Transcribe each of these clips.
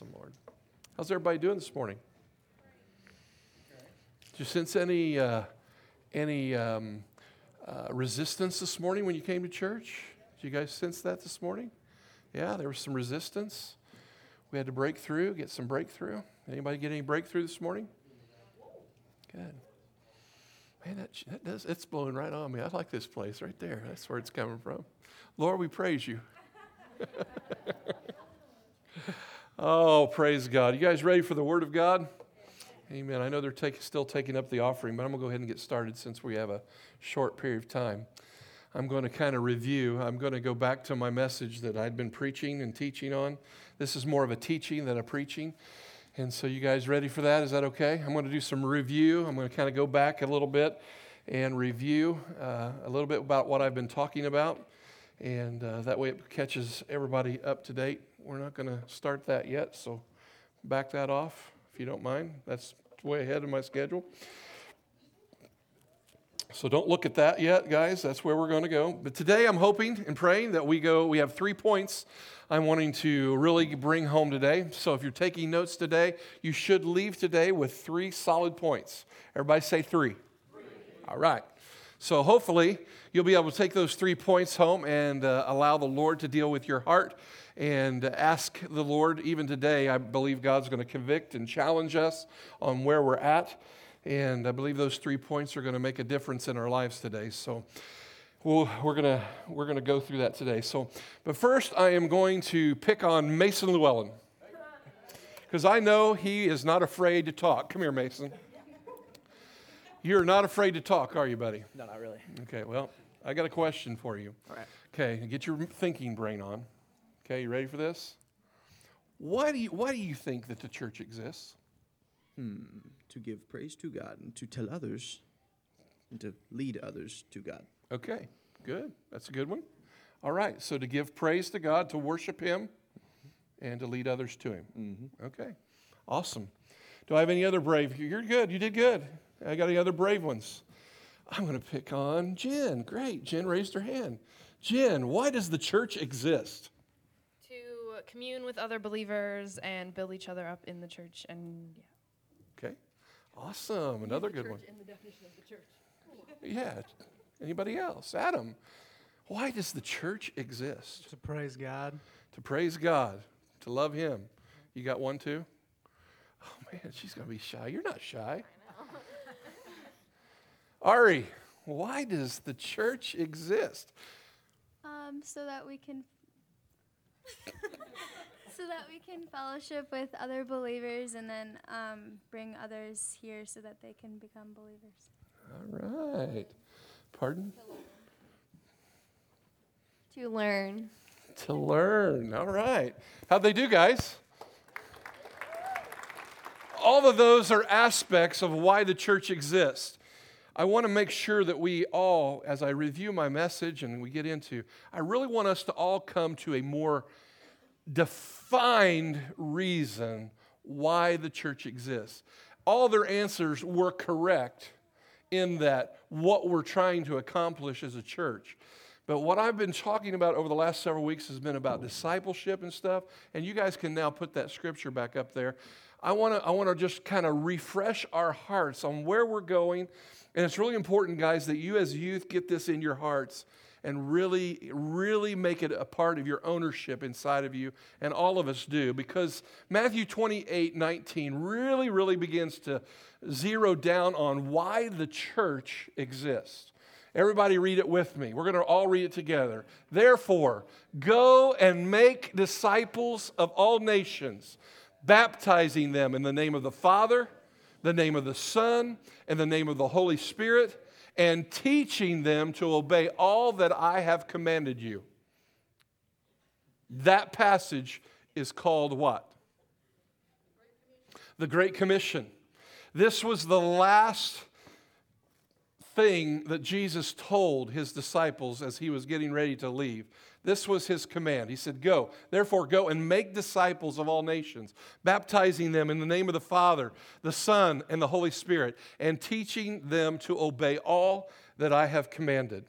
Lord. How's everybody doing this morning? Did you sense any, uh, any um, uh, resistance this morning when you came to church? Did you guys sense that this morning? Yeah, there was some resistance. We had to break through, get some breakthrough. Anybody get any breakthrough this morning? Good. Man, that, that does, it's blowing right on me. I like this place right there. That's where it's coming from. Lord, we praise you. oh, praise God. You guys ready for the Word of God? Amen. I know they're take, still taking up the offering, but I'm going to go ahead and get started since we have a short period of time. I'm going to kind of review. I'm going to go back to my message that I'd been preaching and teaching on. This is more of a teaching than a preaching. And so, you guys ready for that? Is that okay? I'm going to do some review. I'm going to kind of go back a little bit and review uh, a little bit about what I've been talking about. And uh, that way it catches everybody up to date. We're not going to start that yet, so back that off if you don't mind. That's way ahead of my schedule. So don't look at that yet, guys. That's where we're going to go. But today I'm hoping and praying that we go, we have three points I'm wanting to really bring home today. So if you're taking notes today, you should leave today with three solid points. Everybody say three. three. All right. So hopefully you'll be able to take those three points home and uh, allow the Lord to deal with your heart and ask the Lord, even today, I believe God's going to convict and challenge us on where we're at. And I believe those three points are going to make a difference in our lives today. So we'll, we're going to we're going to go through that today. So, but first, I am going to pick on Mason Llewellyn because I know he is not afraid to talk. Come here, Mason. You're not afraid to talk, are you, buddy? No, not really. Okay, well, I got a question for you. All right. Okay, get your thinking brain on. Okay, you ready for this? Why do you, why do you think that the church exists? Hmm. To give praise to God and to tell others and to lead others to God. Okay, good. That's a good one. All right, so to give praise to God, to worship Him, and to lead others to Him. Mm-hmm. Okay, awesome. Do I have any other brave? You're good. You did good. I got any other brave ones? I'm going to pick on Jen. Great. Jen raised her hand. Jen, why does the church exist? To commune with other believers and build each other up in the church. And yeah. Okay. Awesome. Another good one. In the definition of the church. Yeah. Anybody else? Adam, why does the church exist? To praise God. To praise God, to love Him. You got one too? Oh man, she's going to be shy. You're not shy. Ari, why does the church exist? Um, so that we can so that we can fellowship with other believers and then um, bring others here so that they can become believers. All right. Pardon? To learn. To learn. All right. How'd they do, guys? All of those are aspects of why the church exists. I want to make sure that we all, as I review my message and we get into, I really want us to all come to a more defined reason why the church exists. All their answers were correct in that what we're trying to accomplish as a church. But what I've been talking about over the last several weeks has been about discipleship and stuff. And you guys can now put that scripture back up there. I want to I want to just kind of refresh our hearts on where we're going. And it's really important, guys, that you as youth get this in your hearts and really, really make it a part of your ownership inside of you. And all of us do, because Matthew 28 19 really, really begins to zero down on why the church exists. Everybody read it with me. We're going to all read it together. Therefore, go and make disciples of all nations, baptizing them in the name of the Father, the name of the Son, and the name of the Holy Spirit, and teaching them to obey all that I have commanded you. That passage is called what? The Great Commission. This was the last thing that Jesus told his disciples as he was getting ready to leave. This was his command. He said, Go, therefore, go and make disciples of all nations, baptizing them in the name of the Father, the Son, and the Holy Spirit, and teaching them to obey all that I have commanded.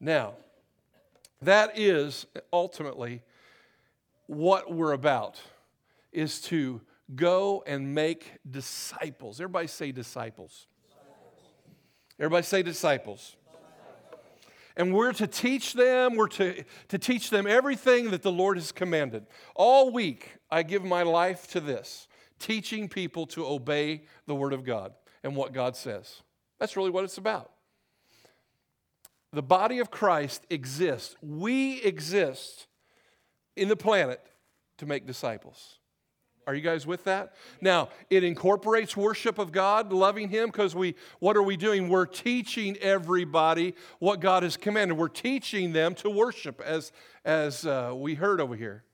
Now, that is ultimately what we're about is to go and make disciples. Everybody say disciples. Everybody say disciples. And we're to teach them, we're to, to teach them everything that the Lord has commanded. All week, I give my life to this teaching people to obey the Word of God and what God says. That's really what it's about. The body of Christ exists. We exist in the planet to make disciples. Are you guys with that? Now, it incorporates worship of God, loving Him, because we, what are we doing? We're teaching everybody what God has commanded. We're teaching them to worship, as, as uh, we heard over here.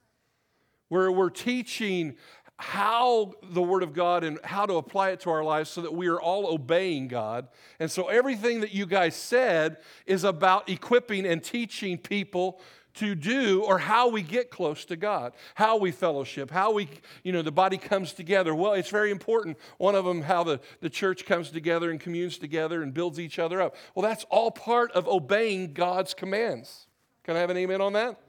We're, we're teaching how the Word of God and how to apply it to our lives so that we are all obeying God. And so everything that you guys said is about equipping and teaching people to do or how we get close to God, how we fellowship, how we, you know, the body comes together. Well, it's very important. One of them, how the, the church comes together and communes together and builds each other up. Well, that's all part of obeying God's commands. Can I have an amen on that?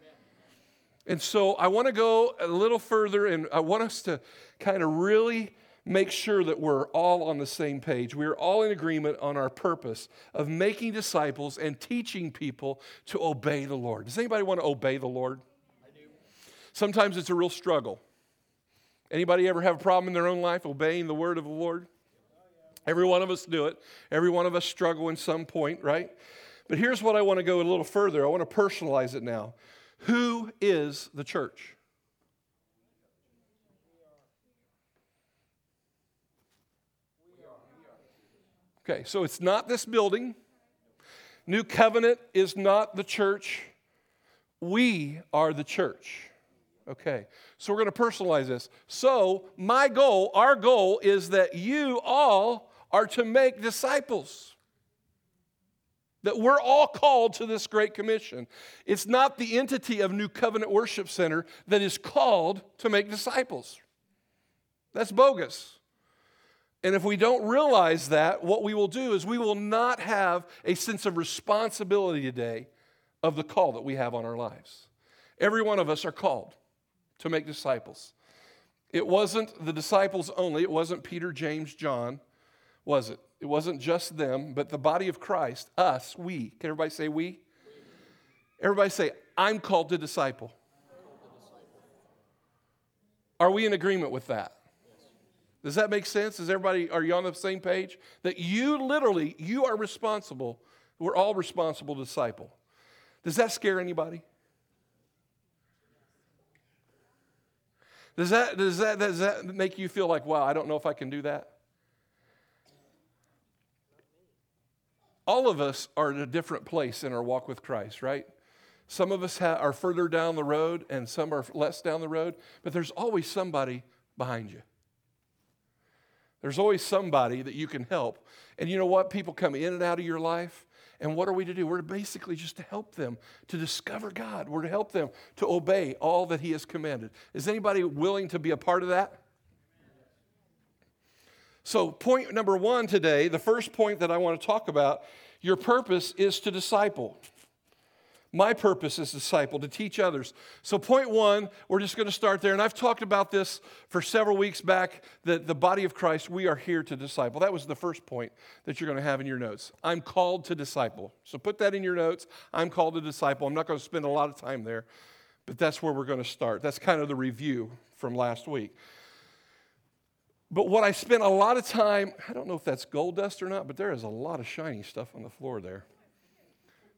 And so I want to go a little further and I want us to kind of really make sure that we're all on the same page. We're all in agreement on our purpose of making disciples and teaching people to obey the Lord. Does anybody want to obey the Lord? I do. Sometimes it's a real struggle. Anybody ever have a problem in their own life obeying the word of the Lord? Every one of us do it. Every one of us struggle in some point, right? But here's what I want to go a little further. I want to personalize it now. Who is the church? Okay, so it's not this building. New Covenant is not the church. We are the church. Okay, so we're going to personalize this. So, my goal, our goal is that you all are to make disciples. That we're all called to this great commission. It's not the entity of New Covenant Worship Center that is called to make disciples. That's bogus. And if we don't realize that, what we will do is we will not have a sense of responsibility today of the call that we have on our lives. Every one of us are called to make disciples. It wasn't the disciples only, it wasn't Peter, James, John, was it? It wasn't just them, but the body of Christ, us, we. Can everybody say we? Everybody say, I'm called to disciple. Are we in agreement with that? Does that make sense? Is everybody, are you on the same page? That you literally, you are responsible. We're all responsible disciple. Does that scare anybody? Does that, does, that, does that make you feel like, wow, I don't know if I can do that? All of us are at a different place in our walk with Christ, right? Some of us ha- are further down the road and some are less down the road, but there's always somebody behind you. There's always somebody that you can help. And you know what? People come in and out of your life. And what are we to do? We're basically just to help them to discover God. We're to help them to obey all that He has commanded. Is anybody willing to be a part of that? So, point number one today, the first point that I want to talk about, your purpose is to disciple. My purpose is disciple, to teach others. So, point one, we're just going to start there. And I've talked about this for several weeks back that the body of Christ, we are here to disciple. That was the first point that you're going to have in your notes. I'm called to disciple. So, put that in your notes. I'm called to disciple. I'm not going to spend a lot of time there, but that's where we're going to start. That's kind of the review from last week. But what I spent a lot of time, I don't know if that's gold dust or not, but there is a lot of shiny stuff on the floor there.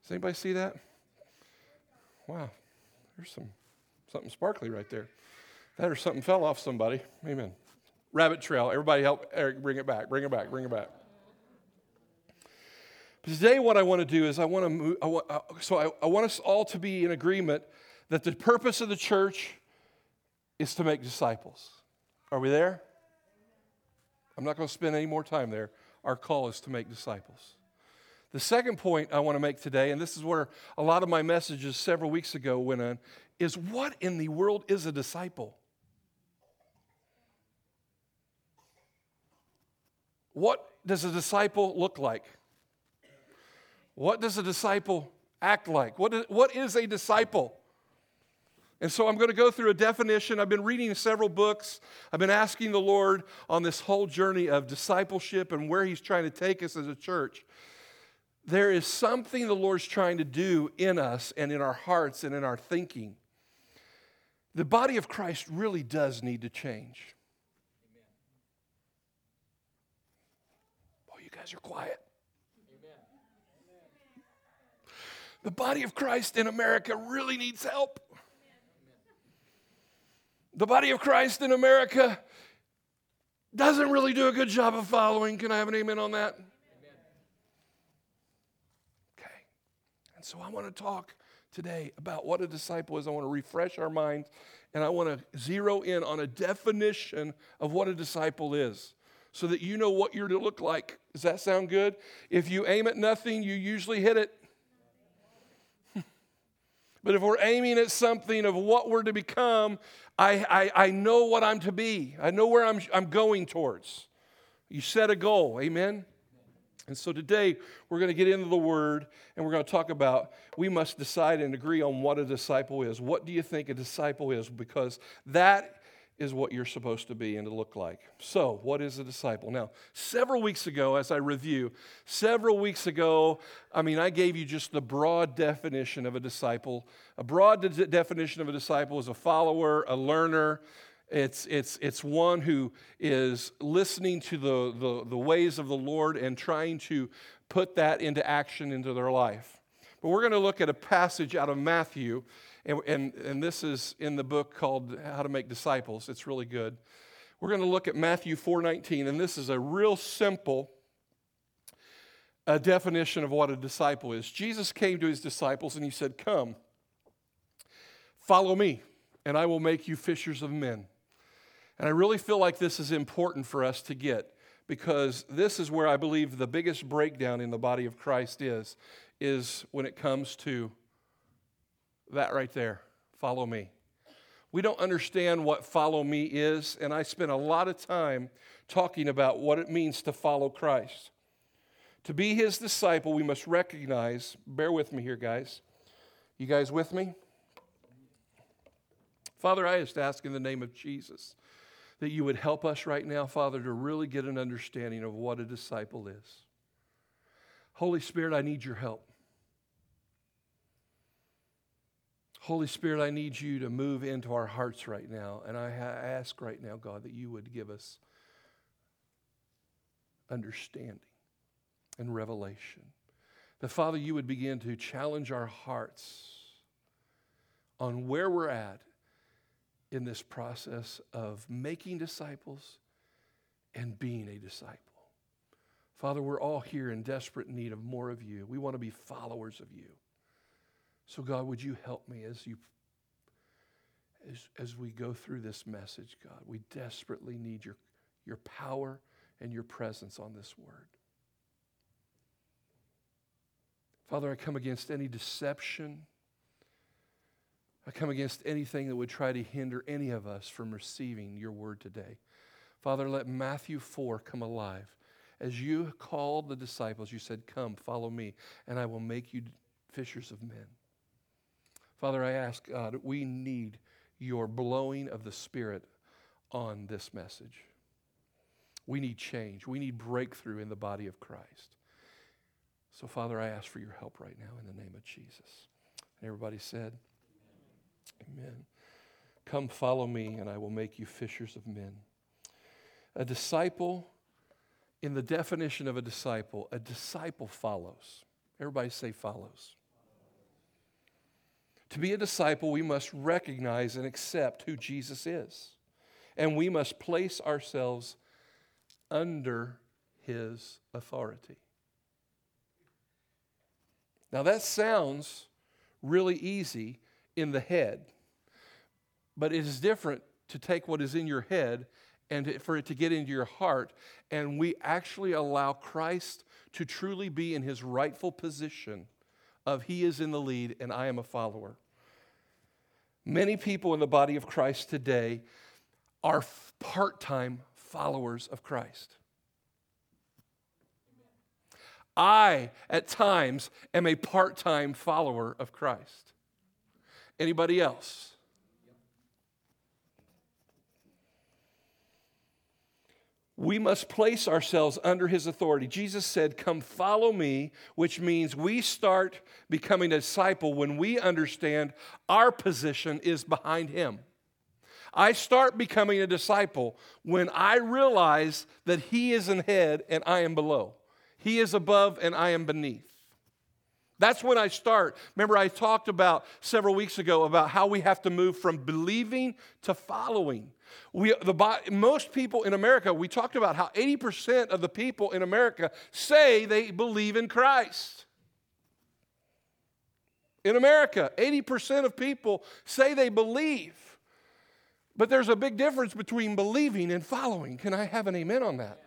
Does anybody see that? Wow, there's some something sparkly right there. That or something fell off somebody. Amen. Rabbit trail. Everybody help Eric bring it back. Bring it back. Bring it back. But today, what I want to do is I want to move. I want, uh, so I, I want us all to be in agreement that the purpose of the church is to make disciples. Are we there? I'm not going to spend any more time there. Our call is to make disciples. The second point I want to make today, and this is where a lot of my messages several weeks ago went on, is what in the world is a disciple? What does a disciple look like? What does a disciple act like? What is, what is a disciple? And so I'm going to go through a definition. I've been reading several books. I've been asking the Lord on this whole journey of discipleship and where He's trying to take us as a church. There is something the Lord's trying to do in us and in our hearts and in our thinking. The body of Christ really does need to change. Boy, you guys are quiet. The body of Christ in America really needs help. The body of Christ in America doesn't really do a good job of following. Can I have an amen on that? And so I want to talk today about what a disciple is. I want to refresh our minds and I want to zero in on a definition of what a disciple is so that you know what you're to look like. Does that sound good? If you aim at nothing, you usually hit it. But if we're aiming at something of what we're to become, I, I, I know what I'm to be. I know where I'm, I'm going towards. You set a goal, amen? And so today we're going to get into the word and we're going to talk about we must decide and agree on what a disciple is. What do you think a disciple is? Because that is what you're supposed to be and to look like. So, what is a disciple? Now, several weeks ago, as I review, several weeks ago, I mean, I gave you just the broad definition of a disciple. A broad de- definition of a disciple is a follower, a learner. It's, it's, it's one who is listening to the, the, the ways of the Lord and trying to put that into action into their life. But we're going to look at a passage out of Matthew and, and, and this is in the book called How to Make Disciples. It's really good. We're going to look at Matthew 4:19, and this is a real simple uh, definition of what a disciple is. Jesus came to his disciples and he said, Come, follow me, and I will make you fishers of men. And I really feel like this is important for us to get because this is where I believe the biggest breakdown in the body of Christ is, is when it comes to that right there. Follow me. We don't understand what follow me is, and I spent a lot of time talking about what it means to follow Christ. To be his disciple, we must recognize, bear with me here, guys. You guys with me? Father, I just ask in the name of Jesus that you would help us right now, Father, to really get an understanding of what a disciple is. Holy Spirit, I need your help. Holy Spirit, I need you to move into our hearts right now. And I ask right now, God, that you would give us understanding and revelation. That, Father, you would begin to challenge our hearts on where we're at in this process of making disciples and being a disciple. Father, we're all here in desperate need of more of you. We want to be followers of you. So, God, would you help me as you as, as we go through this message, God? We desperately need your, your power and your presence on this word. Father, I come against any deception. I come against anything that would try to hinder any of us from receiving your word today. Father, let Matthew 4 come alive. As you called the disciples, you said, Come, follow me, and I will make you fishers of men. Father, I ask uh, God, we need your blowing of the Spirit on this message. We need change. We need breakthrough in the body of Christ. So, Father, I ask for your help right now in the name of Jesus. And everybody said, Amen. Come follow me, and I will make you fishers of men. A disciple, in the definition of a disciple, a disciple follows. Everybody say follows. To be a disciple, we must recognize and accept who Jesus is. And we must place ourselves under his authority. Now, that sounds really easy in the head, but it is different to take what is in your head and for it to get into your heart. And we actually allow Christ to truly be in his rightful position of he is in the lead and I am a follower. Many people in the body of Christ today are part time followers of Christ. I, at times, am a part time follower of Christ. Anybody else? We must place ourselves under his authority. Jesus said, Come follow me, which means we start becoming a disciple when we understand our position is behind him. I start becoming a disciple when I realize that he is in head and I am below, he is above and I am beneath. That's when I start. Remember, I talked about several weeks ago about how we have to move from believing to following. We, the, most people in America, we talked about how 80% of the people in America say they believe in Christ. In America, 80% of people say they believe. But there's a big difference between believing and following. Can I have an amen on that?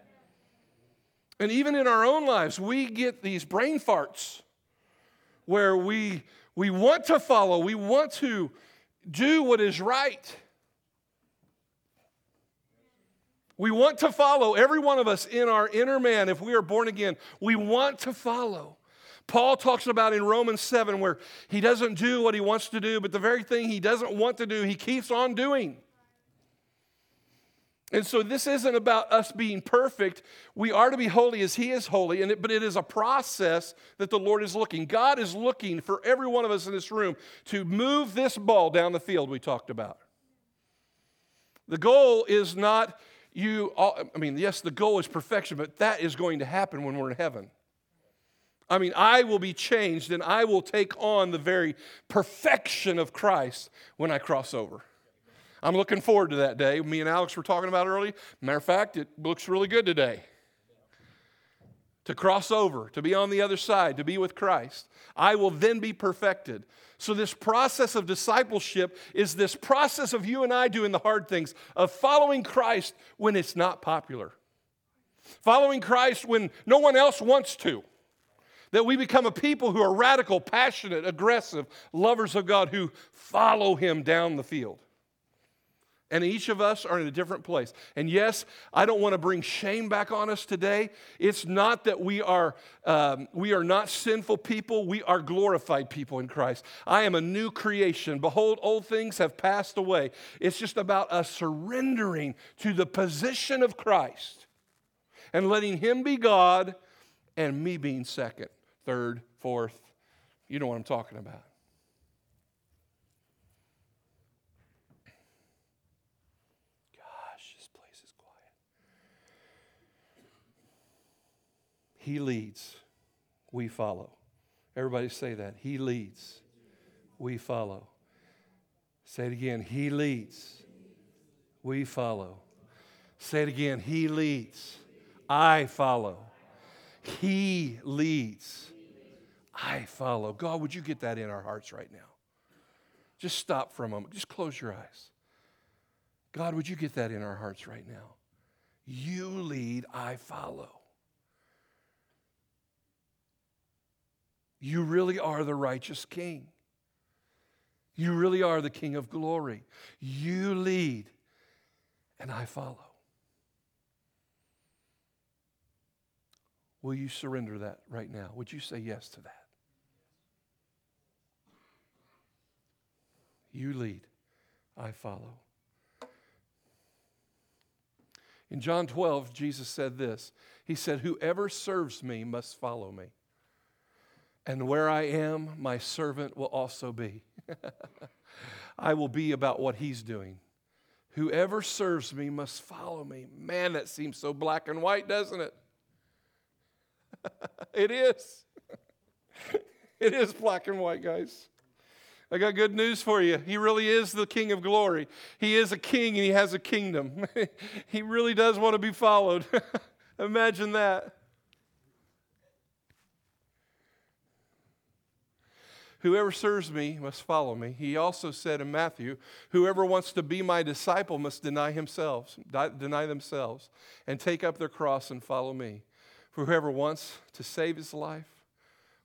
And even in our own lives, we get these brain farts where we, we want to follow, we want to do what is right. We want to follow, every one of us in our inner man, if we are born again, we want to follow. Paul talks about in Romans 7 where he doesn't do what he wants to do, but the very thing he doesn't want to do, he keeps on doing. And so this isn't about us being perfect. We are to be holy as He is holy, and it, but it is a process that the Lord is looking. God is looking for every one of us in this room to move this ball down the field we talked about. The goal is not you, all, I mean, yes, the goal is perfection, but that is going to happen when we're in heaven. I mean, I will be changed and I will take on the very perfection of Christ when I cross over. I'm looking forward to that day. Me and Alex were talking about it early. Matter of fact, it looks really good today. To cross over, to be on the other side, to be with Christ. I will then be perfected. So, this process of discipleship is this process of you and I doing the hard things, of following Christ when it's not popular, following Christ when no one else wants to. That we become a people who are radical, passionate, aggressive, lovers of God who follow Him down the field. And each of us are in a different place. And yes, I don't want to bring shame back on us today. It's not that we are, um, we are not sinful people, we are glorified people in Christ. I am a new creation. Behold, old things have passed away. It's just about us surrendering to the position of Christ and letting Him be God and me being second, third, fourth. You know what I'm talking about. He leads, we follow. Everybody say that. He leads, we follow. Say it again. He leads, we follow. Say it again. He leads, I follow. He leads, I follow. God, would you get that in our hearts right now? Just stop for a moment. Just close your eyes. God, would you get that in our hearts right now? You lead, I follow. You really are the righteous king. You really are the king of glory. You lead, and I follow. Will you surrender that right now? Would you say yes to that? You lead, I follow. In John 12, Jesus said this He said, Whoever serves me must follow me. And where I am, my servant will also be. I will be about what he's doing. Whoever serves me must follow me. Man, that seems so black and white, doesn't it? it is. it is black and white, guys. I got good news for you. He really is the King of glory. He is a king and he has a kingdom. he really does want to be followed. Imagine that. Whoever serves me must follow me. He also said in Matthew, Whoever wants to be my disciple must deny himself, deny themselves, and take up their cross and follow me. For whoever wants to save his life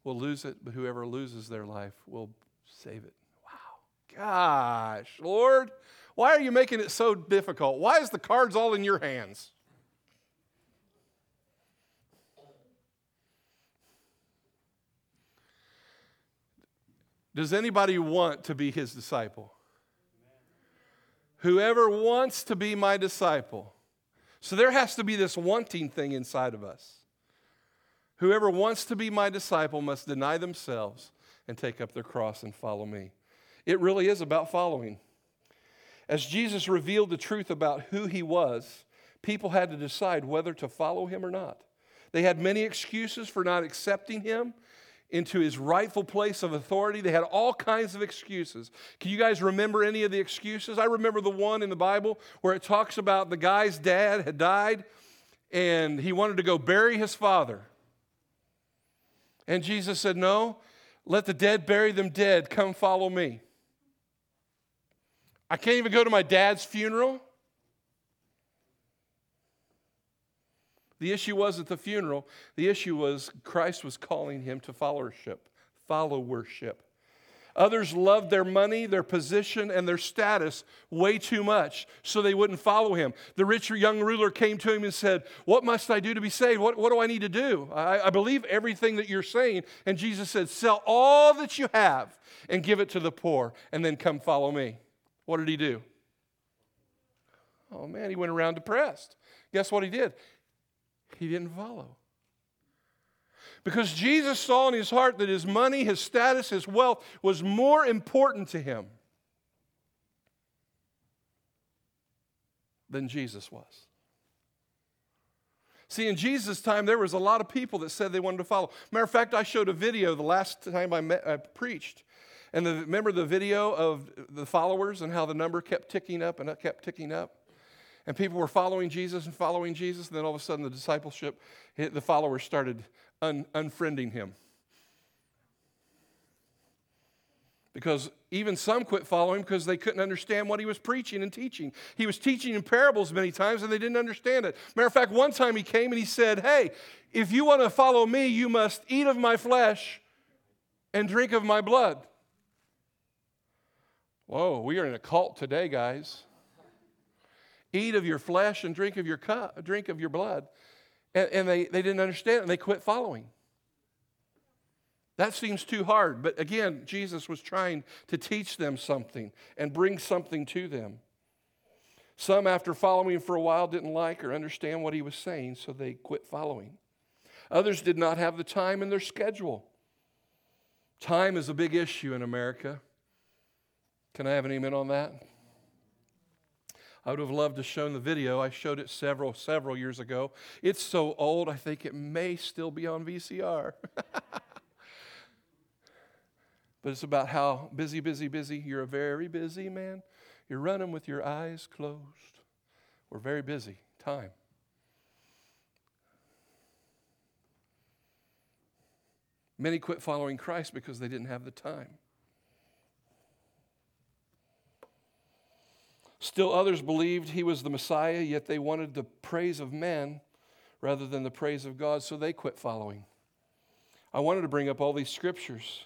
will lose it, but whoever loses their life will save it. Wow. Gosh, Lord, why are you making it so difficult? Why is the cards all in your hands? Does anybody want to be his disciple? Whoever wants to be my disciple. So there has to be this wanting thing inside of us. Whoever wants to be my disciple must deny themselves and take up their cross and follow me. It really is about following. As Jesus revealed the truth about who he was, people had to decide whether to follow him or not. They had many excuses for not accepting him into his rightful place of authority. They had all kinds of excuses. Can you guys remember any of the excuses? I remember the one in the Bible where it talks about the guy's dad had died and he wanted to go bury his father. And Jesus said, No, let the dead bury them dead. Come follow me. I can't even go to my dad's funeral. The issue wasn't the funeral. The issue was Christ was calling him to followership, followership. Others loved their money, their position, and their status way too much, so they wouldn't follow him. The rich young ruler came to him and said, What must I do to be saved? What, what do I need to do? I, I believe everything that you're saying. And Jesus said, Sell all that you have and give it to the poor, and then come follow me. What did he do? Oh man, he went around depressed. Guess what he did? He didn't follow. Because Jesus saw in his heart that his money, his status, his wealth was more important to him than Jesus was. See, in Jesus' time, there was a lot of people that said they wanted to follow. Matter of fact, I showed a video the last time I, met, I preached. And the, remember the video of the followers and how the number kept ticking up and kept ticking up? And people were following Jesus and following Jesus, and then all of a sudden the discipleship, the followers started un- unfriending him. Because even some quit following him because they couldn't understand what he was preaching and teaching. He was teaching in parables many times and they didn't understand it. Matter of fact, one time he came and he said, Hey, if you want to follow me, you must eat of my flesh and drink of my blood. Whoa, we are in a cult today, guys eat of your flesh and drink of your cup, drink of your blood. And, and they, they didn't understand it and they quit following. That seems too hard. But again, Jesus was trying to teach them something and bring something to them. Some, after following for a while, didn't like or understand what he was saying, so they quit following. Others did not have the time in their schedule. Time is a big issue in America. Can I have an amen on that? I would have loved to shown the video. I showed it several, several years ago. It's so old, I think it may still be on VCR. but it's about how busy, busy, busy. You're a very busy man. You're running with your eyes closed. We're very busy. Time. Many quit following Christ because they didn't have the time. Still, others believed he was the Messiah, yet they wanted the praise of men rather than the praise of God, so they quit following. I wanted to bring up all these scriptures,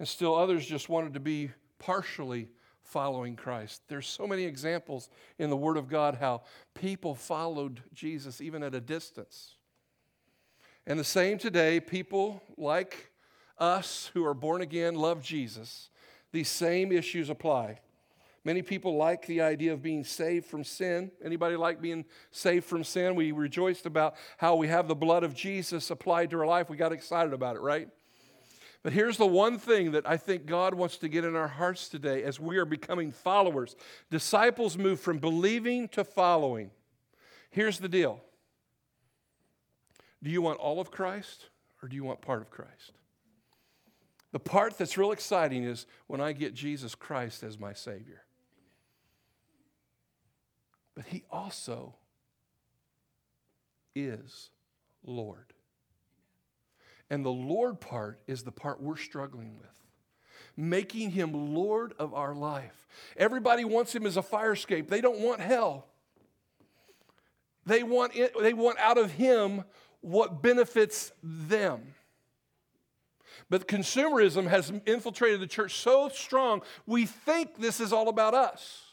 and still others just wanted to be partially following Christ. There's so many examples in the Word of God how people followed Jesus even at a distance. And the same today, people like us who are born again love Jesus. These same issues apply. Many people like the idea of being saved from sin. Anybody like being saved from sin? We rejoiced about how we have the blood of Jesus applied to our life. We got excited about it, right? But here's the one thing that I think God wants to get in our hearts today as we are becoming followers. Disciples move from believing to following. Here's the deal Do you want all of Christ or do you want part of Christ? The part that's real exciting is when I get Jesus Christ as my Savior but he also is Lord. And the Lord part is the part we're struggling with. Making him Lord of our life. Everybody wants him as a fire escape. They don't want hell. They want, it, they want out of him what benefits them. But consumerism has infiltrated the church so strong, we think this is all about us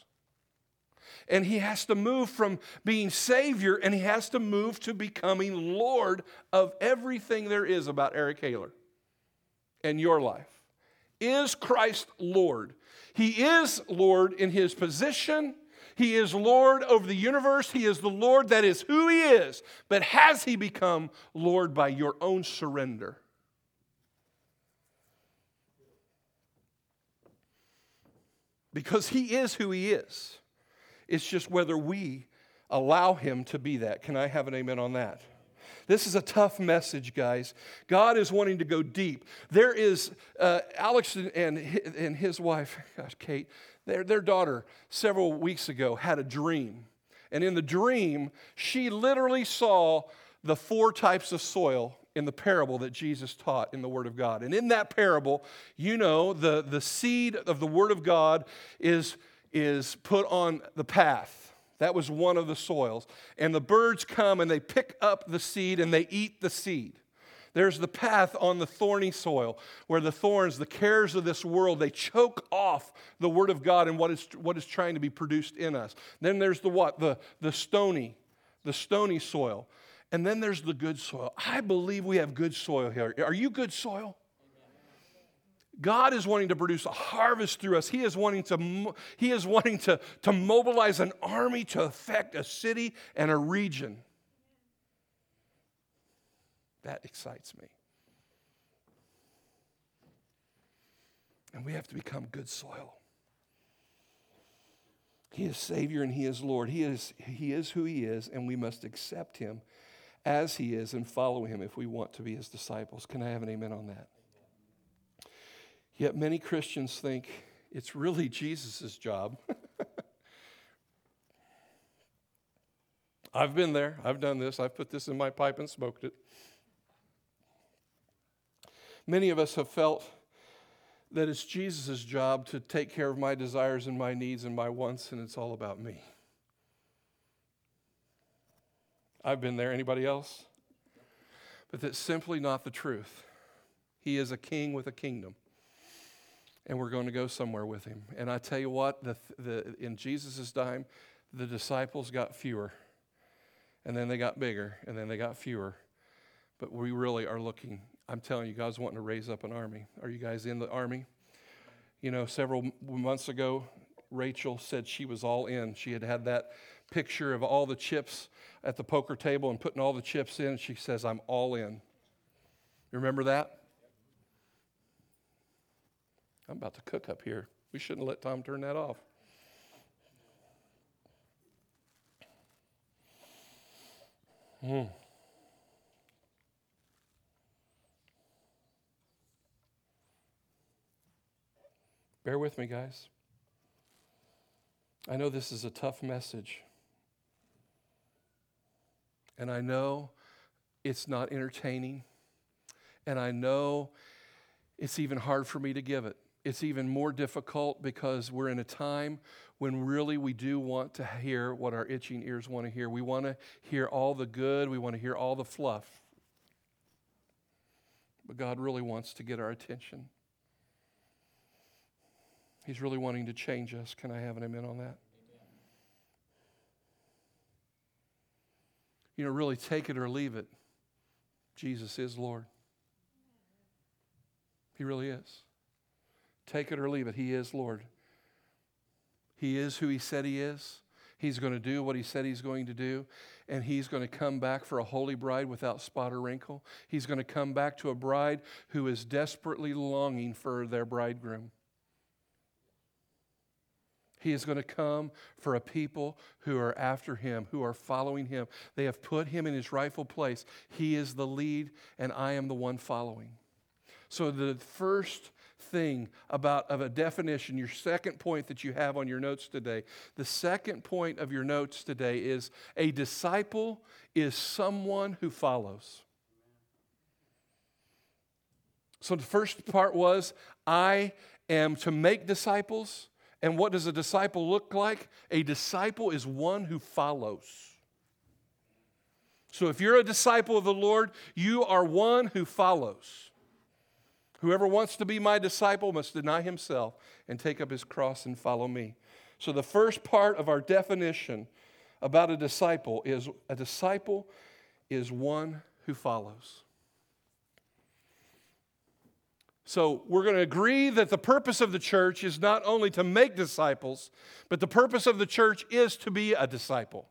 and he has to move from being Savior and he has to move to becoming Lord of everything there is about Eric Haler and your life. Is Christ Lord? He is Lord in his position, He is Lord over the universe. He is the Lord. That is who He is. But has He become Lord by your own surrender? Because He is who He is. It's just whether we allow Him to be that. Can I have an amen on that? This is a tough message, guys. God is wanting to go deep. There is uh, Alex and, and his wife, gosh, Kate, their, their daughter several weeks ago had a dream. And in the dream, she literally saw the four types of soil in the parable that Jesus taught in the Word of God. And in that parable, you know, the, the seed of the Word of God is, is put on the path that was one of the soils. And the birds come and they pick up the seed and they eat the seed. There's the path on the thorny soil where the thorns, the cares of this world, they choke off the word of God and what is, what is trying to be produced in us. Then there's the what? The, the stony, the stony soil. And then there's the good soil. I believe we have good soil here. Are you good soil? God is wanting to produce a harvest through us. He is wanting to, he is wanting to, to mobilize an army to affect a city and a region. That excites me. And we have to become good soil. He is Savior and He is Lord. He is, he is who He is, and we must accept Him as He is and follow Him if we want to be His disciples. Can I have an amen on that? Yet many Christians think it's really Jesus' job. I've been there. I've done this. I've put this in my pipe and smoked it. Many of us have felt that it's Jesus' job to take care of my desires and my needs and my wants, and it's all about me. I've been there. Anybody else? But that's simply not the truth. He is a king with a kingdom and we're going to go somewhere with him. And I tell you what, the, the, in Jesus' time, the disciples got fewer, and then they got bigger, and then they got fewer. But we really are looking, I'm telling you, God's wanting to raise up an army. Are you guys in the army? You know, several months ago, Rachel said she was all in. She had had that picture of all the chips at the poker table and putting all the chips in. She says, I'm all in. You remember that? I'm about to cook up here. We shouldn't let Tom turn that off. Hmm. Bear with me, guys. I know this is a tough message. And I know it's not entertaining. And I know it's even hard for me to give it it's even more difficult because we're in a time when really we do want to hear what our itching ears want to hear. We want to hear all the good, we want to hear all the fluff. But God really wants to get our attention. He's really wanting to change us. Can I have an amen on that? You know, really take it or leave it. Jesus is Lord. He really is. Take it or leave it. He is Lord. He is who He said He is. He's going to do what He said He's going to do. And He's going to come back for a holy bride without spot or wrinkle. He's going to come back to a bride who is desperately longing for their bridegroom. He is going to come for a people who are after him, who are following him. They have put him in his rightful place. He is the lead, and I am the one following. So, the first thing about of a definition, your second point that you have on your notes today. The second point of your notes today is a disciple is someone who follows. So the first part was I am to make disciples. And what does a disciple look like? A disciple is one who follows. So if you're a disciple of the Lord, you are one who follows. Whoever wants to be my disciple must deny himself and take up his cross and follow me. So, the first part of our definition about a disciple is a disciple is one who follows. So we're going to agree that the purpose of the church is not only to make disciples, but the purpose of the church is to be a disciple.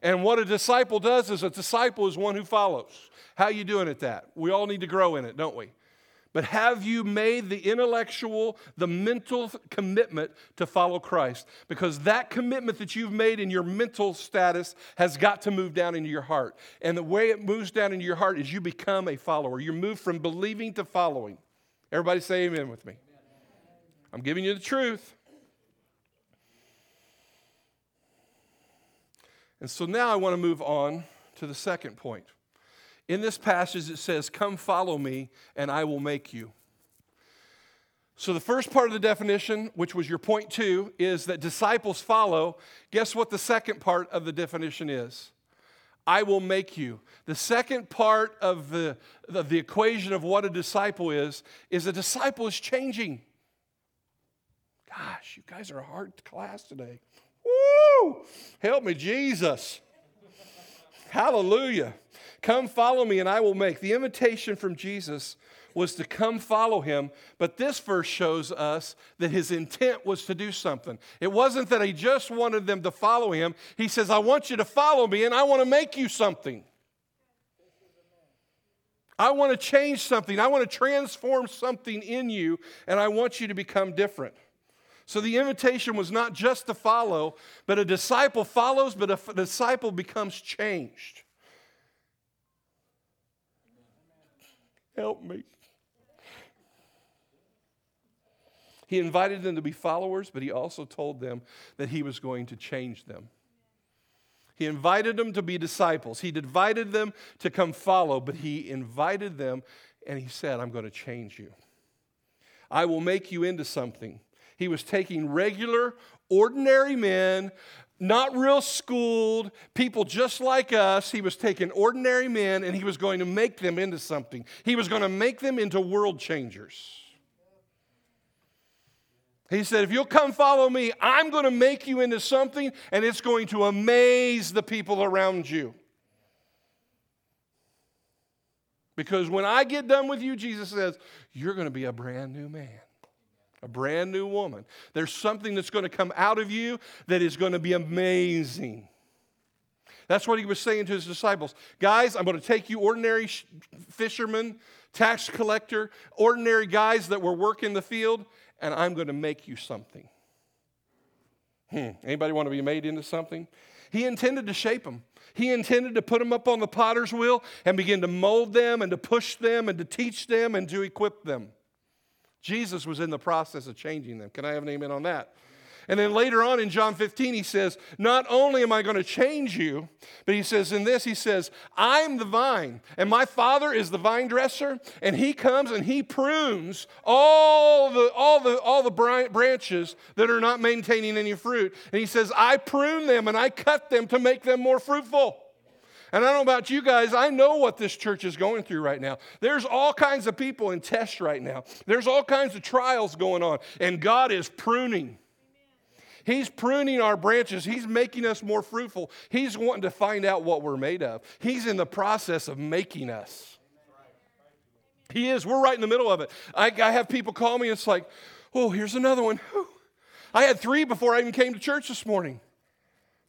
And what a disciple does is a disciple is one who follows. How you doing at that? We all need to grow in it, don't we? But have you made the intellectual, the mental commitment to follow Christ? Because that commitment that you've made in your mental status has got to move down into your heart. And the way it moves down into your heart is you become a follower. You move from believing to following. Everybody say amen with me. I'm giving you the truth. And so now I want to move on to the second point. In this passage, it says, Come follow me, and I will make you. So, the first part of the definition, which was your point two, is that disciples follow. Guess what the second part of the definition is? I will make you. The second part of the, the equation of what a disciple is, is a disciple is changing. Gosh, you guys are a hard class today. Woo! Help me, Jesus. Hallelujah. Come follow me and I will make. The invitation from Jesus was to come follow him, but this verse shows us that his intent was to do something. It wasn't that he just wanted them to follow him. He says, I want you to follow me and I want to make you something. I want to change something. I want to transform something in you, and I want you to become different. So the invitation was not just to follow, but a disciple follows, but a disciple becomes changed. Help me. He invited them to be followers, but he also told them that he was going to change them. He invited them to be disciples. He invited them to come follow, but he invited them and he said, I'm going to change you. I will make you into something. He was taking regular, ordinary men, not real schooled, people just like us. He was taking ordinary men and he was going to make them into something. He was going to make them into world changers. He said, If you'll come follow me, I'm going to make you into something and it's going to amaze the people around you. Because when I get done with you, Jesus says, you're going to be a brand new man, a brand new woman. There's something that's going to come out of you that is going to be amazing. That's what he was saying to his disciples. Guys, I'm going to take you ordinary fishermen, tax collector, ordinary guys that were working the field, and I'm going to make you something. Hmm. Anybody want to be made into something? He intended to shape them. He intended to put them up on the potter's wheel and begin to mold them and to push them and to teach them and to equip them. Jesus was in the process of changing them. Can I have an amen on that? And then later on in John 15, he says, Not only am I going to change you, but he says, In this, he says, I'm the vine, and my father is the vine dresser, and he comes and he prunes all the, all the, all the branches that are not maintaining any fruit. And he says, I prune them and I cut them to make them more fruitful. And I don't know about you guys, I know what this church is going through right now. There's all kinds of people in test right now, there's all kinds of trials going on, and God is pruning. He's pruning our branches. He's making us more fruitful. He's wanting to find out what we're made of. He's in the process of making us. He is. We're right in the middle of it. I, I have people call me, it's like, oh, here's another one. I had three before I even came to church this morning.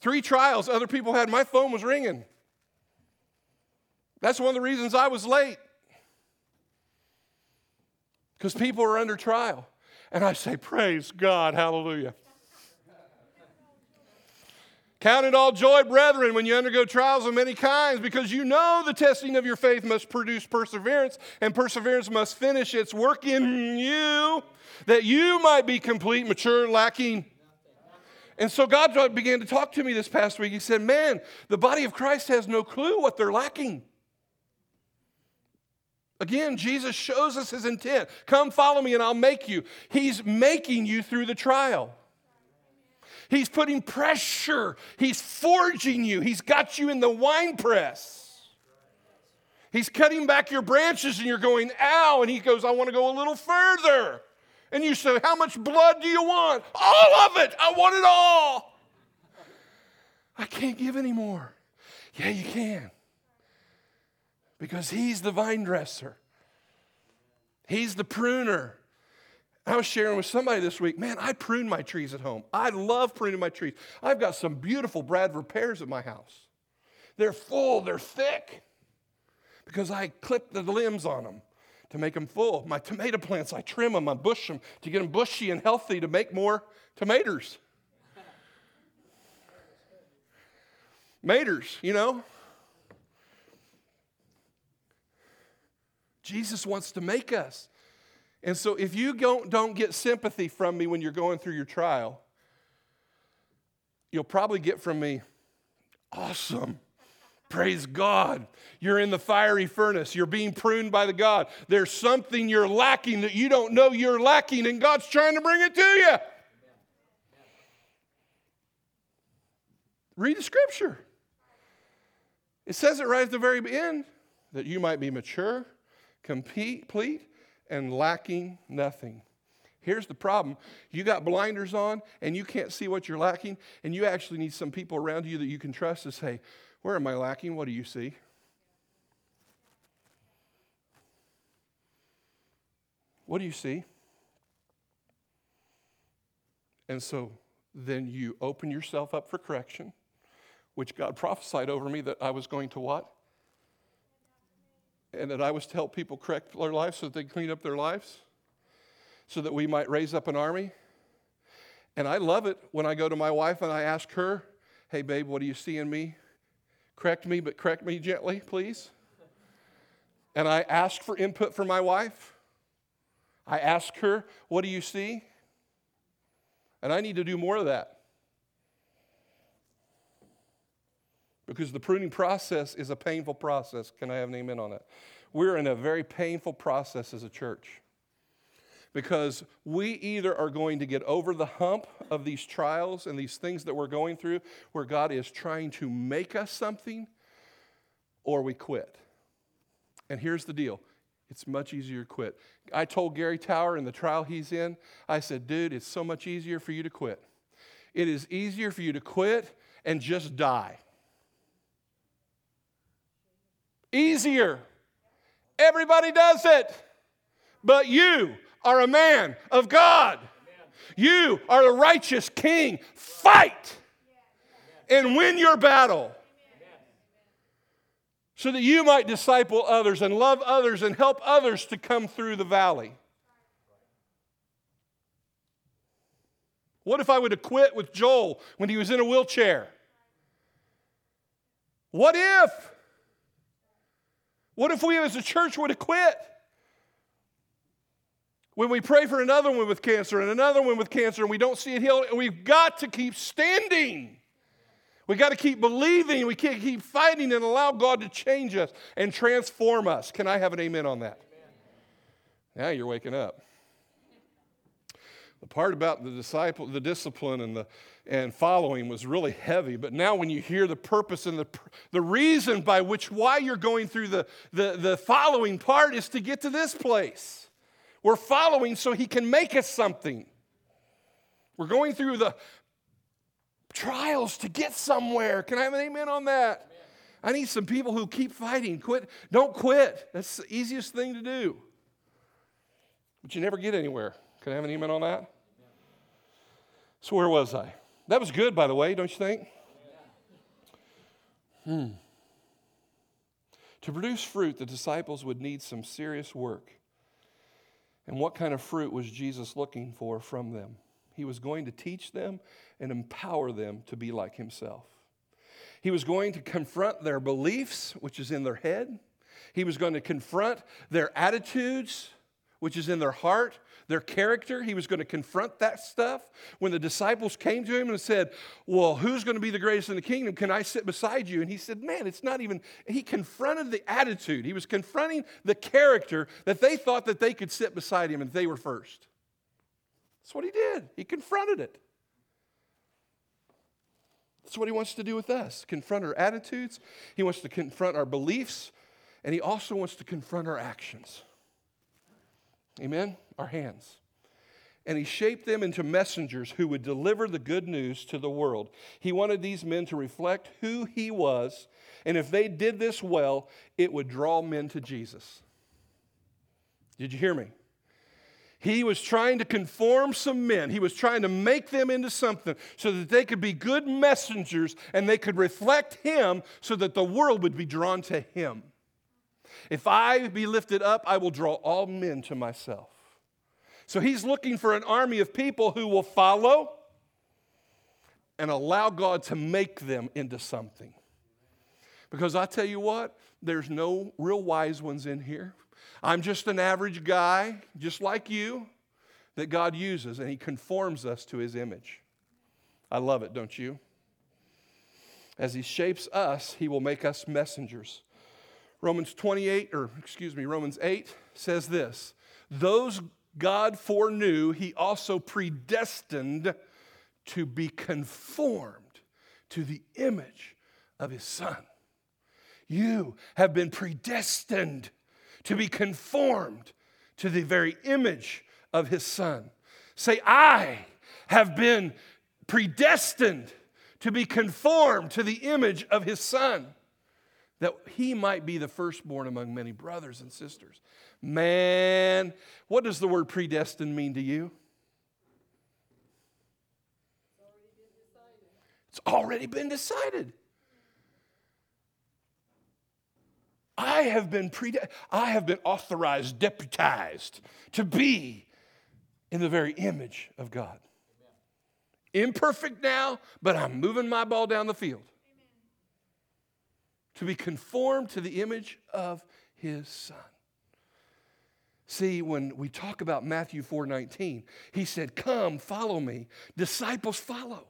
Three trials other people had. My phone was ringing. That's one of the reasons I was late. Because people are under trial. And I say, Praise God, hallelujah. Count it all joy, brethren, when you undergo trials of many kinds, because you know the testing of your faith must produce perseverance, and perseverance must finish its work in you, that you might be complete, mature, lacking. And so God began to talk to me this past week. He said, Man, the body of Christ has no clue what they're lacking. Again, Jesus shows us his intent. Come follow me and I'll make you. He's making you through the trial. He's putting pressure. He's forging you. He's got you in the wine press. He's cutting back your branches and you're going, ow. And he goes, I want to go a little further. And you say, How much blood do you want? All of it. I want it all. I can't give any more. Yeah, you can. Because he's the vine dresser. He's the pruner. I was sharing with somebody this week, man, I prune my trees at home. I love pruning my trees. I've got some beautiful Bradford pears at my house. They're full, they're thick because I clip the limbs on them to make them full. My tomato plants, I trim them, I bush them to get them bushy and healthy to make more tomatoes. Maters, you know? Jesus wants to make us. And so if you don't, don't get sympathy from me when you're going through your trial, you'll probably get from me, awesome. Praise God. You're in the fiery furnace. You're being pruned by the God. There's something you're lacking that you don't know you're lacking, and God's trying to bring it to you. Read the scripture. It says it right at the very end that you might be mature, complete, and lacking nothing. Here's the problem you got blinders on and you can't see what you're lacking, and you actually need some people around you that you can trust to say, Where am I lacking? What do you see? What do you see? And so then you open yourself up for correction which God prophesied over me that I was going to what? And that I was to help people correct their lives so that they clean up their lives, so that we might raise up an army. And I love it when I go to my wife and I ask her, Hey, babe, what do you see in me? Correct me, but correct me gently, please. And I ask for input from my wife. I ask her, What do you see? And I need to do more of that. Because the pruning process is a painful process. Can I have an amen on that? We're in a very painful process as a church because we either are going to get over the hump of these trials and these things that we're going through where God is trying to make us something or we quit. And here's the deal it's much easier to quit. I told Gary Tower in the trial he's in, I said, dude, it's so much easier for you to quit. It is easier for you to quit and just die easier. Everybody does it. But you are a man of God. You are a righteous king. Fight and win your battle so that you might disciple others and love others and help others to come through the valley. What if I would have quit with Joel when he was in a wheelchair? What if? What if we as a church would have quit? When we pray for another one with cancer and another one with cancer and we don't see it healed, we've got to keep standing. We got to keep believing. We can't keep fighting and allow God to change us and transform us. Can I have an amen on that? Now you're waking up. The part about the disciple, the discipline and the and following was really heavy. But now, when you hear the purpose and the, the reason by which why you're going through the, the, the following part is to get to this place. We're following so he can make us something. We're going through the trials to get somewhere. Can I have an amen on that? Amen. I need some people who keep fighting. Quit. Don't quit. That's the easiest thing to do. But you never get anywhere. Can I have an amen on that? So, where was I? That was good, by the way, don't you think? Hmm. To produce fruit, the disciples would need some serious work. And what kind of fruit was Jesus looking for from them? He was going to teach them and empower them to be like himself. He was going to confront their beliefs, which is in their head. He was going to confront their attitudes, which is in their heart their character. He was going to confront that stuff. When the disciples came to him and said, Well, who's going to be the greatest in the kingdom? Can I sit beside you? And he said, Man, it's not even. He confronted the attitude. He was confronting the character that they thought that they could sit beside him and they were first. That's what he did. He confronted it. That's what he wants to do with us confront our attitudes, he wants to confront our beliefs, and he also wants to confront our actions. Amen? Our hands. And he shaped them into messengers who would deliver the good news to the world. He wanted these men to reflect who he was, and if they did this well, it would draw men to Jesus. Did you hear me? He was trying to conform some men. He was trying to make them into something so that they could be good messengers and they could reflect Him so that the world would be drawn to Him. If I be lifted up, I will draw all men to myself. So He's looking for an army of people who will follow and allow God to make them into something. Because I tell you what, there's no real wise ones in here. I'm just an average guy, just like you, that God uses, and He conforms us to His image. I love it, don't you? As He shapes us, He will make us messengers. Romans 28, or excuse me, Romans 8 says this Those God foreknew, He also predestined to be conformed to the image of His Son. You have been predestined to be conformed to the very image of his son. Say, I have been predestined to be conformed to the image of his son, that he might be the firstborn among many brothers and sisters. Man, what does the word predestined mean to you? It's already been decided. I have been pre- I have been authorized, deputized to be in the very image of God. Imperfect now, but I'm moving my ball down the field. To be conformed to the image of his son. See, when we talk about Matthew 4:19, he said, "Come, follow me." Disciples follow.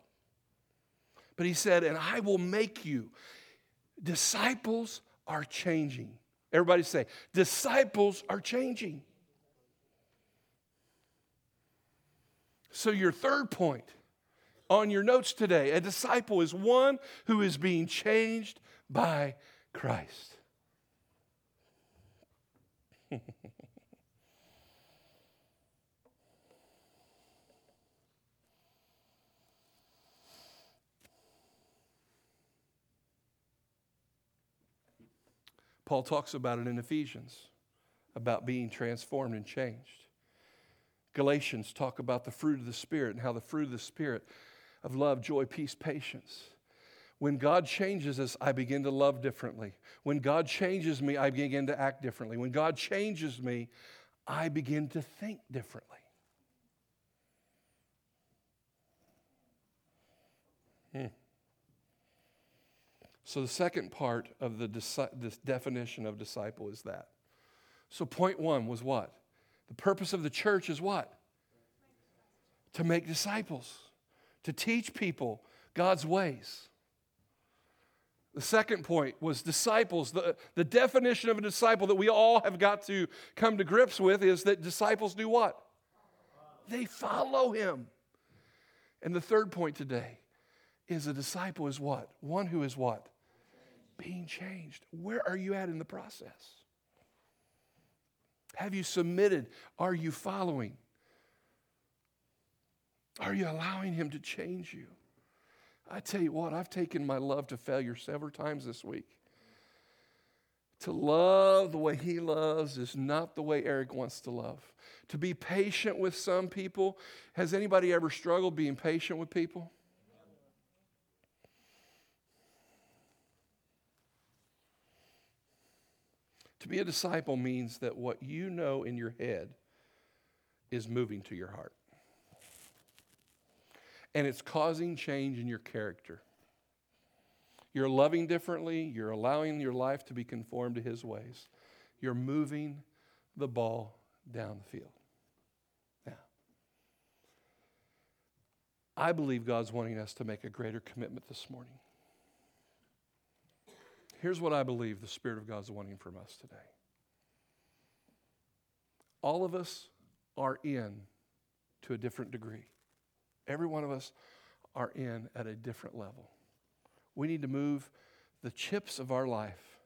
But he said, "And I will make you disciples are changing. Everybody say, disciples are changing. So, your third point on your notes today a disciple is one who is being changed by Christ. Paul talks about it in Ephesians, about being transformed and changed. Galatians talk about the fruit of the Spirit and how the fruit of the Spirit of love, joy, peace, patience. When God changes us, I begin to love differently. When God changes me, I begin to act differently. When God changes me, I begin to think differently. Hmm. So, the second part of the this definition of disciple is that. So, point one was what? The purpose of the church is what? To make disciples, to teach people God's ways. The second point was disciples. The, the definition of a disciple that we all have got to come to grips with is that disciples do what? They follow him. And the third point today is a disciple is what? One who is what? Being changed. Where are you at in the process? Have you submitted? Are you following? Are you allowing Him to change you? I tell you what, I've taken my love to failure several times this week. To love the way He loves is not the way Eric wants to love. To be patient with some people, has anybody ever struggled being patient with people? To be a disciple means that what you know in your head is moving to your heart. And it's causing change in your character. You're loving differently, you're allowing your life to be conformed to His ways. You're moving the ball down the field. Now, I believe God's wanting us to make a greater commitment this morning. Here's what I believe the Spirit of God is wanting from us today. All of us are in to a different degree. Every one of us are in at a different level. We need to move the chips of our life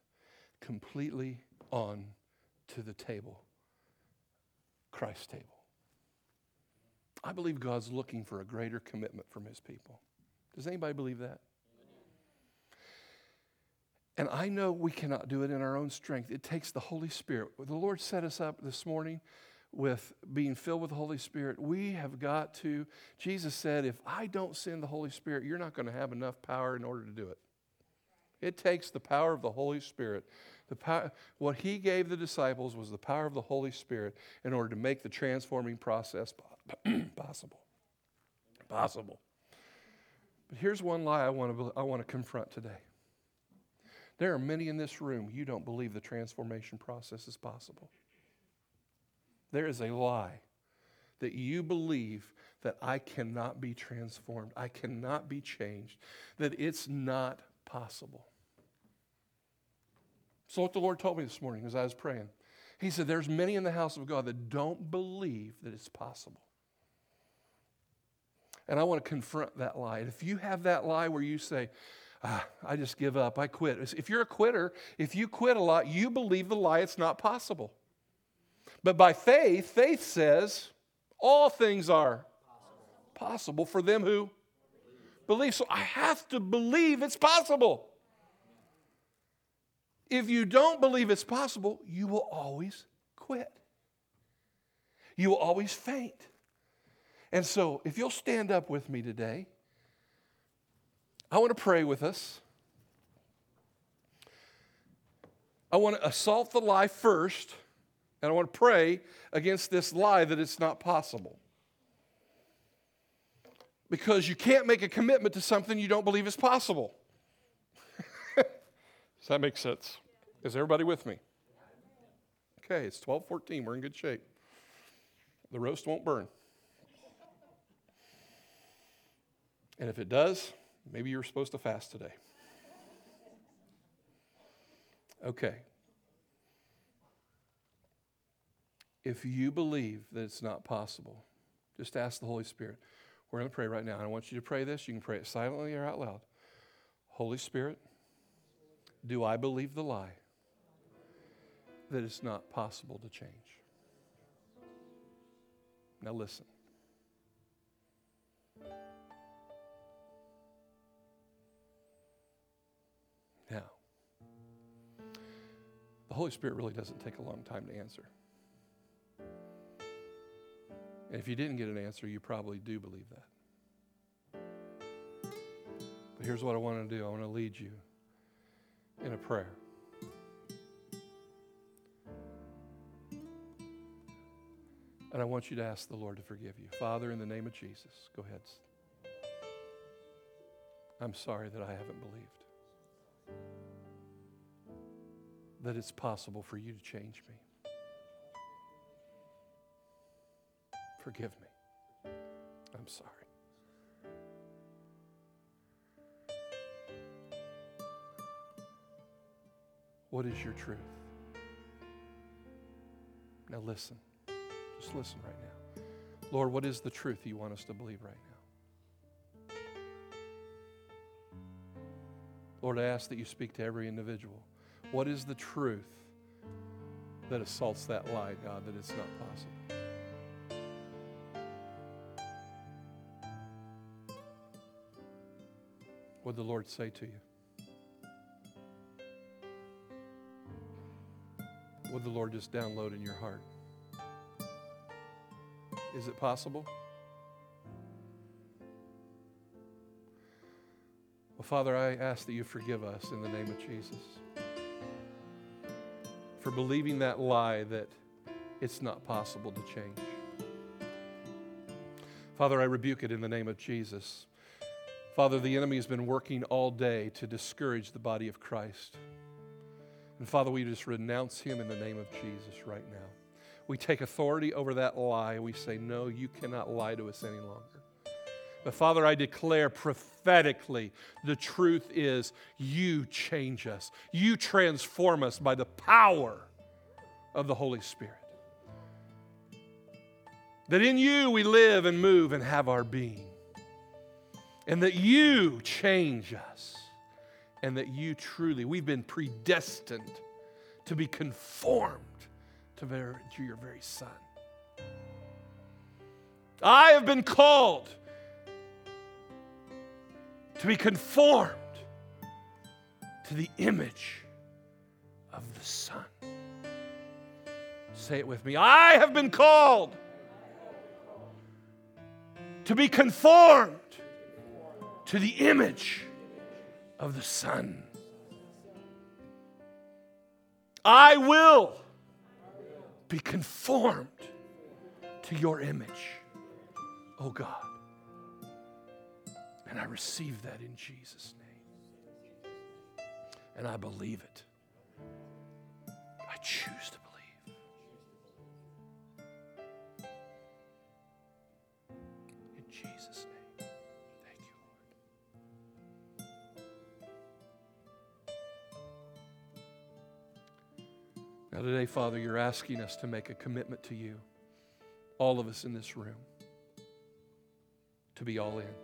completely on to the table, Christ's table. I believe God's looking for a greater commitment from his people. Does anybody believe that? And I know we cannot do it in our own strength. It takes the Holy Spirit. The Lord set us up this morning with being filled with the Holy Spirit, we have got to. Jesus said, if I don't send the Holy Spirit, you're not going to have enough power in order to do it. It takes the power of the Holy Spirit. The power, what he gave the disciples was the power of the Holy Spirit in order to make the transforming process possible. Possible. But here's one lie I want to, I want to confront today. There are many in this room, you don't believe the transformation process is possible. There is a lie that you believe that I cannot be transformed, I cannot be changed, that it's not possible. So, what the Lord told me this morning as I was praying, He said, There's many in the house of God that don't believe that it's possible. And I want to confront that lie. And if you have that lie where you say, ah, I just give up, I quit. If you're a quitter, if you quit a lot, you believe the lie it's not possible. But by faith, faith says all things are possible for them who believe. So I have to believe it's possible. If you don't believe it's possible, you will always quit. You will always faint. And so, if you'll stand up with me today, I want to pray with us. I want to assault the lie first and I want to pray against this lie that it's not possible. Because you can't make a commitment to something you don't believe is possible. Does that make sense? Is everybody with me? Okay, it's 12:14. We're in good shape. The roast won't burn. And if it does, maybe you're supposed to fast today. Okay. If you believe that it's not possible, just ask the Holy Spirit. We're going to pray right now. I want you to pray this. You can pray it silently or out loud. Holy Spirit, do I believe the lie that it's not possible to change? Now listen. The Holy Spirit really doesn't take a long time to answer. And if you didn't get an answer, you probably do believe that. But here's what I want to do I want to lead you in a prayer. And I want you to ask the Lord to forgive you. Father, in the name of Jesus, go ahead. I'm sorry that I haven't believed that it's possible for you to change me. Forgive me. I'm sorry. What is your truth? Now listen. Just listen right now. Lord, what is the truth you want us to believe right now? Lord, I ask that you speak to every individual. What is the truth that assaults that lie, God, that it's not possible? What did the Lord say to you? What did the Lord just download in your heart? Is it possible? Well, Father, I ask that you forgive us in the name of Jesus for believing that lie that it's not possible to change. Father, I rebuke it in the name of Jesus. Father, the enemy has been working all day to discourage the body of Christ. And Father, we just renounce him in the name of Jesus right now. We take authority over that lie. We say, No, you cannot lie to us any longer. But Father, I declare prophetically the truth is you change us, you transform us by the power of the Holy Spirit. That in you we live and move and have our being and that you change us, and that you truly, we've been predestined to be conformed to, very, to your very Son. I have been called to be conformed to the image of the Son. Say it with me. I have been called to be conformed to the image of the Son. I will be conformed to your image, oh God. And I receive that in Jesus' name. And I believe it. I choose to believe. In Jesus' name. Thank you, Lord. Now, today, Father, you're asking us to make a commitment to you, all of us in this room, to be all in.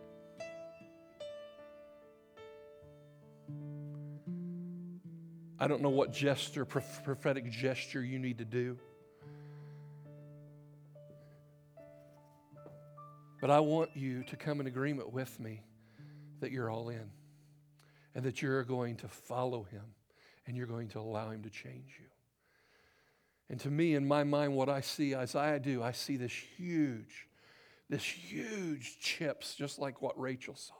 I don't know what gesture, prophetic gesture you need to do. But I want you to come in agreement with me that you're all in and that you're going to follow him and you're going to allow him to change you. And to me, in my mind, what I see as I do, I see this huge, this huge chips, just like what Rachel saw.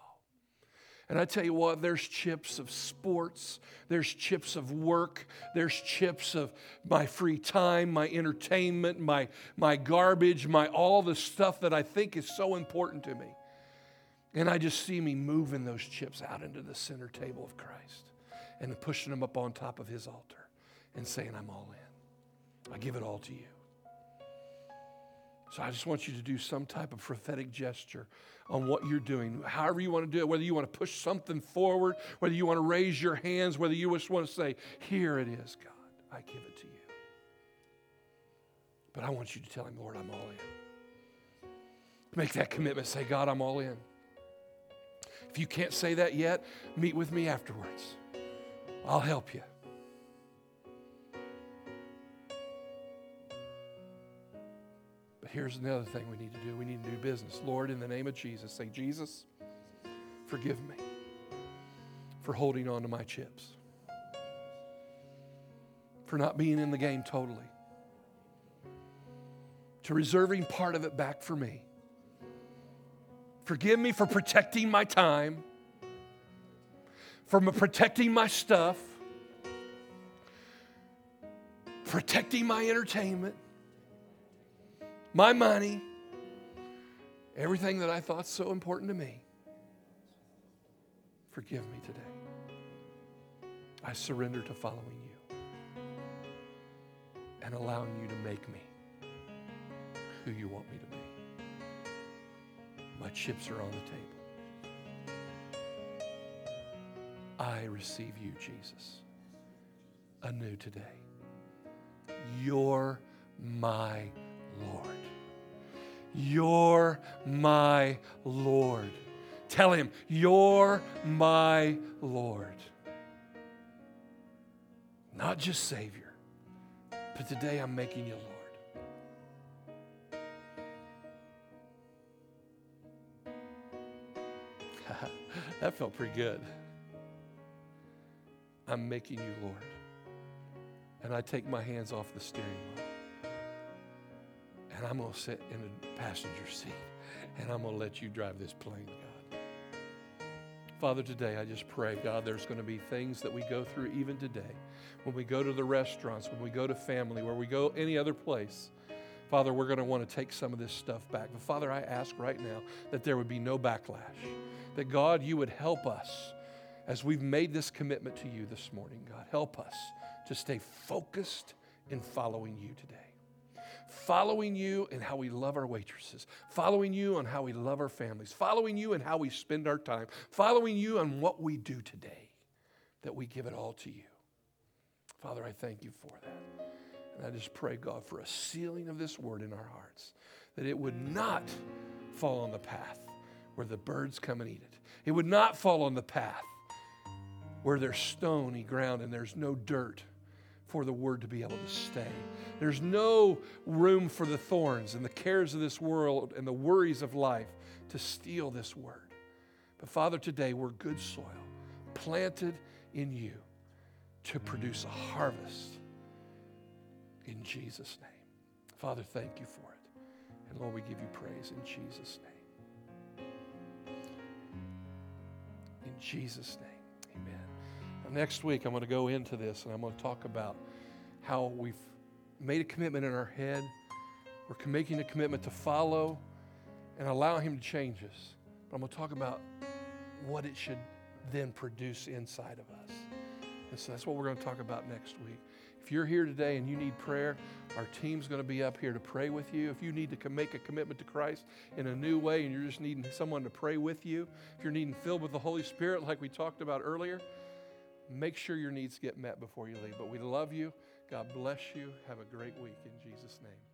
And I tell you what, there's chips of sports, there's chips of work, there's chips of my free time, my entertainment, my, my garbage, my all the stuff that I think is so important to me. And I just see me moving those chips out into the center table of Christ and pushing them up on top of his altar and saying, I'm all in. I give it all to you. So I just want you to do some type of prophetic gesture on what you're doing, however you want to do it, whether you want to push something forward, whether you want to raise your hands, whether you just want to say, Here it is, God, I give it to you. But I want you to tell Him, Lord, I'm all in. Make that commitment. Say, God, I'm all in. If you can't say that yet, meet with me afterwards. I'll help you. Here's another thing we need to do we need to do business. Lord, in the name of Jesus, say, Jesus, forgive me for holding on to my chips, for not being in the game totally, to reserving part of it back for me. Forgive me for protecting my time, for protecting my stuff, protecting my entertainment my money, everything that I thought so important to me. Forgive me today. I surrender to following you and allowing you to make me who you want me to be. My chips are on the table. I receive you, Jesus, anew today. You're my Lord. You're my Lord. Tell him, You're my Lord. Not just Savior, but today I'm making you Lord. that felt pretty good. I'm making you Lord. And I take my hands off the steering wheel and I'm going to sit in the passenger seat and I'm going to let you drive this plane, God. Father, today I just pray, God, there's going to be things that we go through even today. When we go to the restaurants, when we go to family, where we go any other place, Father, we're going to want to take some of this stuff back. But Father, I ask right now that there would be no backlash. That God, you would help us as we've made this commitment to you this morning, God. Help us to stay focused in following you today following you in how we love our waitresses, following you on how we love our families, following you in how we spend our time, following you on what we do today, that we give it all to you. Father, I thank you for that. And I just pray, God, for a sealing of this word in our hearts, that it would not fall on the path where the birds come and eat it. It would not fall on the path where there's stony ground and there's no dirt for the word to be able to stay. There's no room for the thorns and the cares of this world and the worries of life to steal this word. But Father, today we're good soil, planted in you to produce a harvest in Jesus' name. Father, thank you for it. And Lord, we give you praise in Jesus' name. In Jesus' name, next week, I'm going to go into this and I'm going to talk about how we've made a commitment in our head. We're making a commitment to follow and allow Him to change us. But I'm going to talk about what it should then produce inside of us. And so that's what we're going to talk about next week. If you're here today and you need prayer, our team's going to be up here to pray with you. If you need to make a commitment to Christ in a new way and you're just needing someone to pray with you, if you're needing filled with the Holy Spirit, like we talked about earlier, make sure your needs get met before you leave. But we love you. God bless you. Have a great week in Jesus' name.